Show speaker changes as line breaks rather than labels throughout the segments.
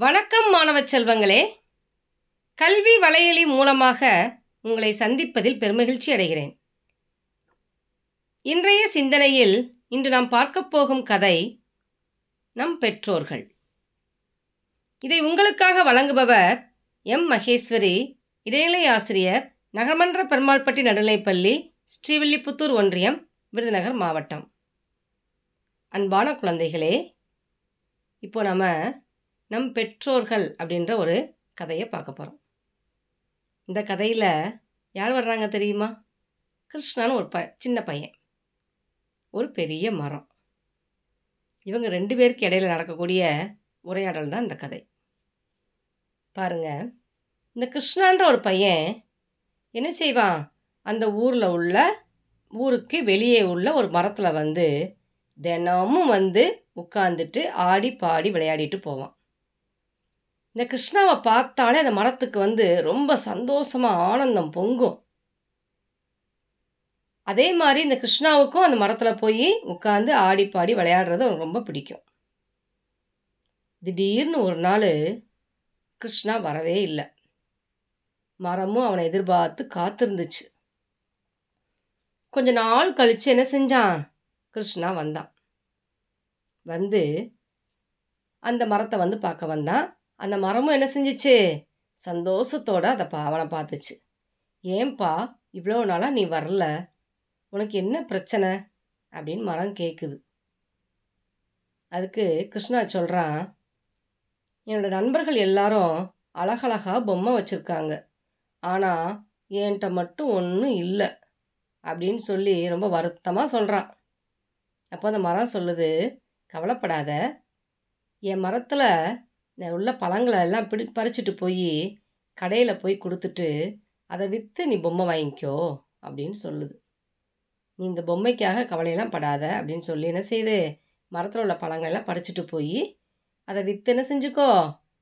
வணக்கம் மாணவ செல்வங்களே. கல்வி வலையொலி மூலமாக உங்களை சந்திப்பதில் பெருமகிழ்ச்சி அடைகிறேன். இன்றைய சிந்தனையில் இன்று நாம் பார்க்கப் போகும் கதை நம் பெற்றோர்கள். இதை உங்களுக்காக வழங்குபவர் எம். மகேஸ்வரி இடைநிலை ஆசிரியர் நகர்மன்ற பெருமாள்பட்டி நடுநிலைப்பள்ளி ஸ்ரீவில்லிபுத்தூர் ஒன்றியம் விருதுநகர் மாவட்டம். அன்பான குழந்தைகளே இப்போ நம்ம நம் பெற்றோர்கள் அப்படின்ற ஒரு கதையை பார்க்க போகிறோம் இந்த கதையில் யார் வர்றாங்க தெரியுமா? கிருஷ்ணான்னு ஒரு ப சின்ன பையன். ஒரு பெரிய மரம். இவங்க ரெண்டு பேருக்கு இடையில நடக்கக்கூடிய உரையாடல் தான் இந்த கதை. பாருங்க. இந்த கிருஷ்ணான்ற ஒரு பையன் என்ன செய்வான்? அந்த ஊரில் உள்ள ஊருக்கு வெளியே உள்ள ஒரு மரத்தில் வந்து தினமும் வந்து உட்காந்துட்டு ஆடி பாடி விளையாடிட்டு போவான். இந்த கிருஷ்ணாவை பார்த்தாலே அந்த மரத்துக்கு வந்து ரொம்ப சந்தோஷமாக ஆனந்தம் பொங்கும். அதே மாதிரி இந்த கிருஷ்ணாவுக்கும் அந்த மரத்தில் போய் உட்காந்து ஆடி பாடி விளையாடுறது அவனுக்கு ரொம்ப பிடிக்கும். திடீர்னு ஒரு நாள் கிருஷ்ணா வரவே இல்லை. மரமும் அவனை எதிர்பார்த்து காத்திருந்துச்சு. கொஞ்ச நாள் கழித்து என்ன செஞ்சான்? கிருஷ்ணா வந்தான். வந்து அந்த மரத்தை வந்து பார்க்க வந்தான். அந்த மரமும் என்ன செஞ்சிச்சு? சந்தோஷத்தோடு அதை பா அவனை பார்த்துச்சு. ஏன்பா இவ்வளோ நாளாக நீ வரல? உனக்கு என்ன பிரச்சனை? அப்படின்னு மரம் கேட்குது அதுக்கு கிருஷ்ணா சொல்கிறான் என்னோடய நண்பர்கள் எல்லாரும் அழகழகா பொம்மை வச்சுருக்காங்க. ஆனால் என்கிட்ட மட்டும் ஒன்றும் இல்லை அப்படின்னு சொல்லி ரொம்ப வருத்தமாக சொல்கிறான் அப்போ அந்த மரம் சொல்லுது கவலைப்படாத. என் மரத்தில் உள்ள பழங்களை எல்லாம் பிடி பறிச்சுட்டு போய் கடையில் போய் கொடுத்துட்டு அதை விற்று நீ பொம்மை வாங்கிக்கோ அப்படின்னு சொல்லுது. நீ இந்த பொம்மைக்காக கவலையெல்லாம் படாத அப்படின்னு சொல்லி என்ன செய்யுது மரத்தில் உள்ள பழங்களெல்லாம் பறிச்சுட்டு போய் அதை விற்று என்ன செஞ்சுக்கோ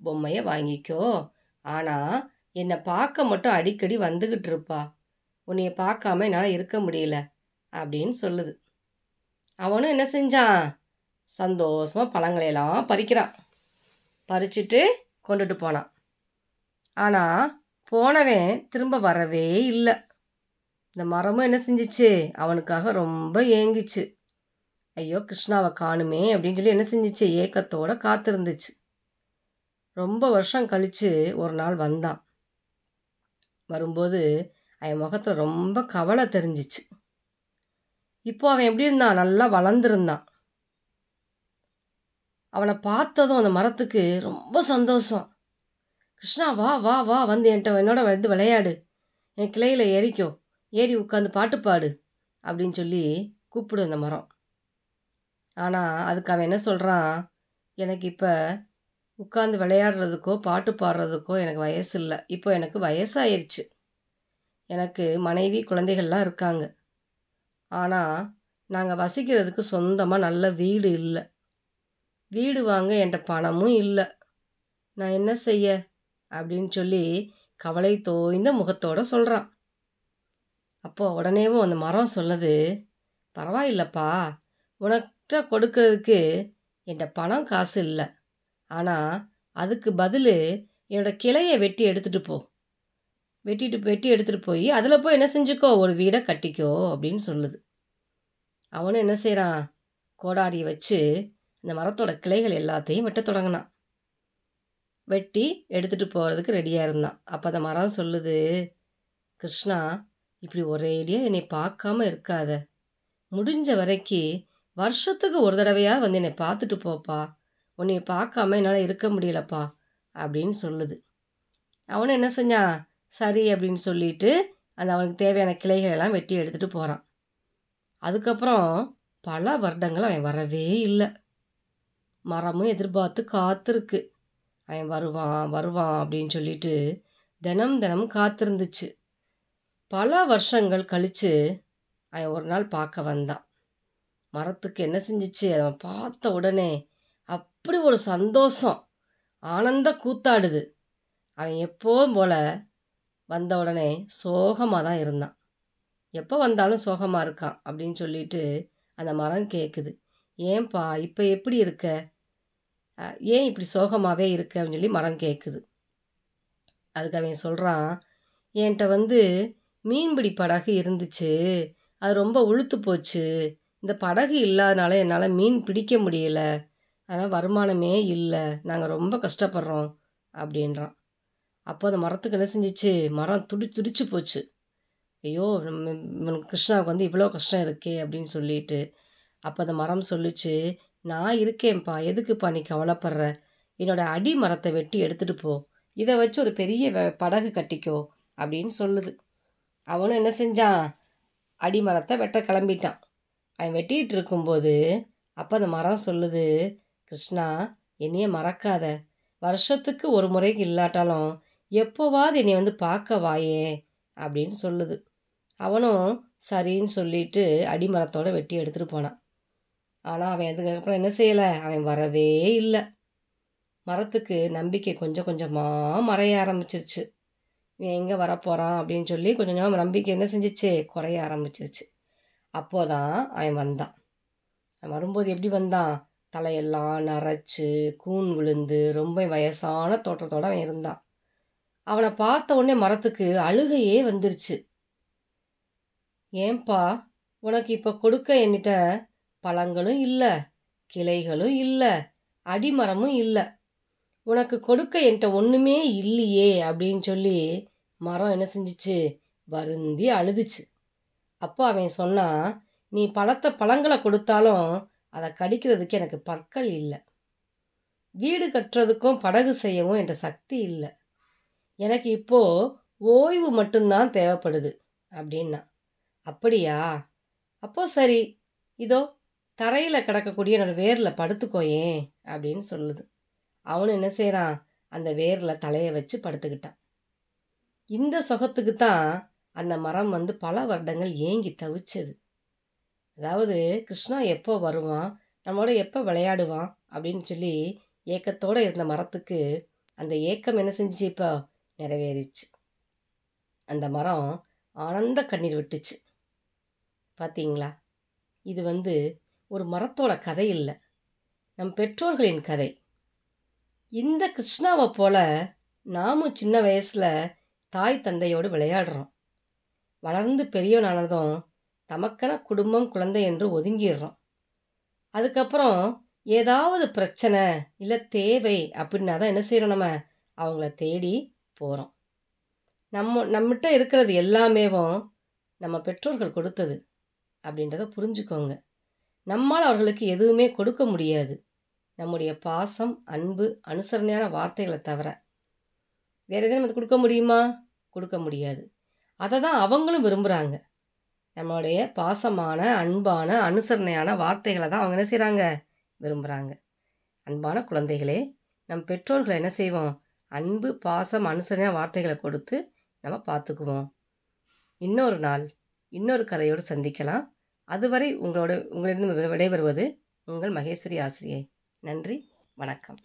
பொம்மையை வாங்கிக்கோ. ஆனால் என்னை பார்க்க மட்டும் அடிக்கடி வந்துக்கிட்டு இருப்பா. உன்னைய பார்க்காம என்னால் இருக்க முடியல அப்படின்னு சொல்லுது. அவனும் என்ன செஞ்சான்? சந்தோஷமாக பழங்களையெல்லாம் பறிக்கிறான். பறிச்சுட்டு கொண்டுட்டு போனான். ஆனால் போனவன் திரும்ப வரவே இல்லை. இந்த மரமும் என்ன செஞ்சிச்சு? அவனுக்காக ரொம்ப ஏங்கிச்சு. ஐயோ கிருஷ்ணாவை காணுமே அப்படின்னு சொல்லி என்ன செஞ்சிச்சு? ஏக்கத்தோடு காத்திருந்துச்சு. ரொம்ப வருஷம் கழித்து ஒரு நாள் வந்தான். வரும்போது அவன் முகத்தில் ரொம்ப கவலை தெரிஞ்சிச்சு. இப்போ அவன் எப்படி இருந்தான்? நல்லா வளர்ந்துருந்தான். அவனை பார்த்ததும் அந்த மரத்துக்கு ரொம்ப சந்தோஷம். கிருஷ்ணா வா வா வா வந்து என்கிட்ட என்னோட வந்து விளையாடு. என் கிளையில் ஏறிக்கோ. ஏறி உட்காந்து பாட்டு பாடு. அப்படின்னு சொல்லி கூப்பிடு அந்த மரம். ஆனால் அதுக்கு அவன் என்ன சொல்கிறான் எனக்கு இப்போ உட்காந்து விளையாடுறதுக்கோ பாட்டு பாடுறதுக்கோ எனக்கு வயசு இல்லை. இப்போ எனக்கு வயசாயிருச்சு. எனக்கு மனைவி குழந்தைகள்லாம் இருக்காங்க. ஆனால் நாங்கள் வசிக்கிறதுக்கு சொந்தமாக நல்ல வீடு இல்லை. வீடு வாங்க என்கிட்ட பணமும் இல்லை. நான் என்ன செய்ய? அப்படின்னு சொல்லி கவலை தோய்ந்த முகத்தோடு சொல்கிறான் அப்போது உடனேவும் அந்த மரம் சொல்லுது பரவாயில்லப்பா உனக்கிட்ட கொடுக்கறதுக்கு என்கிட்ட பணம் காசு இல்லை. ஆனால் அதுக்கு பதில் என்னோட கிளையை வெட்டி எடுத்துகிட்டு போ. வெட்டிட்டு வெட்டி எடுத்துகிட்டு போய் அதில் போய் என்ன செஞ்சுக்கோ? ஒரு வீடை கட்டிக்கோ அப்படின்னு சொல்லுது. அவனும் என்ன செய்கிறான் கோடாரியை வச்சு இந்த மரத்தோட கிளைகள் எல்லாத்தையும் வெட்ட தொடங்கினான். வெட்டி எடுத்துகிட்டு போகிறதுக்கு ரெடியாக இருந்தான். அப்போ அந்த மரம் சொல்லுது கிருஷ்ணா இப்படி ஒரேடியாக என்னை பார்க்காம இருக்காத. முடிஞ்ச வரைக்கு வருஷத்துக்கு ஒரு தடவையாக வந்து என்னை பார்த்துட்டு போப்பா. உன்னை பார்க்காம என்னால் இருக்க முடியலப்பா அப்படின்னு சொல்லுது. அவனும் என்ன செஞ்சான்? சரி அப்படின்னு சொல்லிட்டு அந்த அவனுக்கு தேவையான கிளைகள் எல்லாம் வெட்டி எடுத்துகிட்டு போகிறான் அதுக்கப்புறம் பல வருடங்கள் அவன் வரவே இல்லை. மரமும் எதிர்பார்த்து காத்திருக்கு. அவன் வருவான் வருவான் அப்படின்னு சொல்லிட்டு தினம் தினம் காத்திருந்துச்சு. பல வருஷங்கள் கழித்து அவன் ஒரு நாள் பார்க்க வந்தான். மரத்துக்கு என்ன செஞ்சிச்சு? அவன் பார்த்த உடனே அப்படி ஒரு சந்தோஷம் ஆனந்த கூத்தாடுது. அவன் எப்போதும் போல் வந்த உடனே சோகமாக தான் இருந்தான். எப்போ வந்தாலும் சோகமாக இருக்கான் அப்படின்னு சொல்லிட்டு அந்த மரம் கேட்குது ஏன்பா இப்போ எப்படி இருக்க? ஏன் இப்படி சோகமாகவே இருக்கு? அப்படின்னு சொல்லி மரம் கேட்குது அதுக்கு அவன் சொல்கிறான் என்கிட்ட வந்து மீன்பிடி படகு இருந்துச்சு. அது ரொம்ப உளுத்து போச்சு. இந்த படகு இல்லாதனால என்னால் மீன் பிடிக்க முடியல. அதனால் வருமானமே இல்லை. நாங்கள் ரொம்ப கஷ்டப்படுறோம். அப்படின்றான். அப்போ அந்த மரத்துக்கு என்ன செஞ்சிச்சு? மரம் துடி துடிச்சு போச்சு. ஐயோ நம்ம கிருஷ்ணாவுக்கு வந்து இவ்வளோ கஷ்டம் இருக்கே அப்படின்னு சொல்லிட்டு அப்போ அந்த மரம் சொல்லுச்சு நான் இருக்கேன்ப்பா எதுக்குப்பா நீ கவலைப்படுற? என்னோட அடி மரத்தை வெட்டி எடுத்துகிட்டு போ. இதை வச்சு ஒரு பெரிய படகு கட்டிக்கோ அப்படின்னு சொல்லுது. அவனும் என்ன செஞ்சான்? அடிமரத்தை வெட்ட கிளம்பிட்டான். அவன் வெட்டிகிட்டு இருக்கும்போது அப்போ அந்த மரம் சொல்லுது கிருஷ்ணா என்னைய மறக்காத. வருஷத்துக்கு ஒரு முறைக்கு இல்லாட்டாலும் எப்போவாது என்னை வந்து பார்க்க வாயே அப்படின்னு சொல்லுது. அவனும் சரின்னு சொல்லிட்டு அடிமரத்தோட வெட்டி எடுத்துகிட்டு போனான். ஆனால் அவன் அதுக்கப்புறம் என்ன செய்யலை? அவன் வரவே இல்லை. மரத்துக்கு நம்பிக்கை கொஞ்சம் கொஞ்சமாக மறைய ஆரம்பிச்சிருச்சு. இவன் எங்கே வரப்போகிறான் அப்படின்னு சொல்லி கொஞ்சம் கொஞ்சமாக நம்பிக்கை என்ன செஞ்சிச்சு? குறைய ஆரம்பிச்சிருச்சு. அப்போதான் அவன் வந்தான். அவன் வரும்போது எப்படி வந்தான்? தலையெல்லாம் நரைச்சு கூன் விழுந்து ரொம்ப வயசான தோற்றத்தோடு அவன் இருந்தான். அவனை பார்த்த உடனே மரத்துக்கு அழுகையே வந்துருச்சு. ஏன்பா உனக்கு இப்போ கொடுக்க என்கிட்ட பழங்களும் இல்லை கிளைகளும் இல்லை அடிமரமும் இல்லை. உனக்கு கொடுக்க என்கிட்ட ஒன்றுமே இல்லையே அப்படின்னு சொல்லி மரம் என்ன செஞ்சுச்சு? வருந்தி அழுதுச்சு. அப்போ அவன் சொன்னான் நீ பழத்தை பழங்களை கொடுத்தாலும் அதை கடிக்கிறதுக்கு எனக்கு பற்கள் இல்லை. வீடு கட்டுறதுக்கும் படகு செய்யவும் என்கிட்ட சக்தி இல்லை. எனக்கு இப்போது ஓய்வு மட்டும்தான் தேவைப்படுது அப்படின்னா. அப்படியா? அப்போ சரி. இதோ தரையில் கிடக்கக்கூடிய என்னோடய வேரில் படுத்துக்கோயேன் அப்படின்னு சொல்லுது. அவனும் என்ன செய்கிறான் அந்த வேரில் தலையை வச்சு படுத்துக்கிட்டான். இந்த சுகத்துக்கு தான் அந்த மரம் வந்து பல வருடங்கள் ஏங்கி தவிச்சது. அதாவது கிருஷ்ணா எப்போ வருவான்? நம்மளோட எப்போ விளையாடுவான்? அப்படின்னு சொல்லி ஏக்கத்தோடு இருந்த மரத்துக்கு அந்த ஏக்கம் என்ன செஞ்சிச்சு இப்போ? நிறைவேறிச்சு. அந்த மரம் ஆனந்த கண்ணீர் விட்டுச்சு. பார்த்தீங்களா இது வந்து ஒரு மரத்தோட கதை இல்லை. நம் பெற்றோர்களின் கதை. இந்த கிருஷ்ணாவை போல நாமும் சின்ன வயசில் தாய் தந்தையோடு விளையாடுறோம். வளர்ந்து பெரியவனானதும் தமக்கென குடும்பம் குழந்தை என்று ஒதுங்கிடுறோம். அதுக்கப்புறம் ஏதாவது பிரச்சனை இல்லை தேவை அப்படின்னா தான் என்ன செய்கிறோம் நம்ம? அவங்கள தேடி போகிறோம் நம்ம நம்மகிட்ட இருக்கிறது எல்லாமேவும் நம்ம பெற்றோர்கள் கொடுத்தது அப்படின்றத புரிஞ்சுக்கோங்க. நம்மால் அவர்களுக்கு எதுவுமே கொடுக்க முடியாது. நம்முடைய பாசம் அன்பு அனுசரணையான வார்த்தைகளை தவிர. வேறு எதுவும் நம்ம கொடுக்க முடியுமா? கொடுக்க முடியாது. அதை தான் அவங்களும் விரும்புகிறாங்க நம்மளுடைய பாசமான அன்பான அனுசரணையான வார்த்தைகளை தான் அவங்க என்ன செய்கிறாங்க விரும்புகிறாங்க அன்பான குழந்தைகளே நம் பெற்றோர்களை என்ன செய்வோம்? அன்பு பாசம் அனுசரணையான வார்த்தைகளை கொடுத்து நம்ம பார்த்துக்குவோம். இன்னொரு நாள் இன்னொரு கதையோடு சந்திக்கலாம். அதுவரை உங்களோட உங்களிடம் விடைபெறுவது உங்கள் மகேஸ்வரி ஆசிரியை. நன்றி வணக்கம்.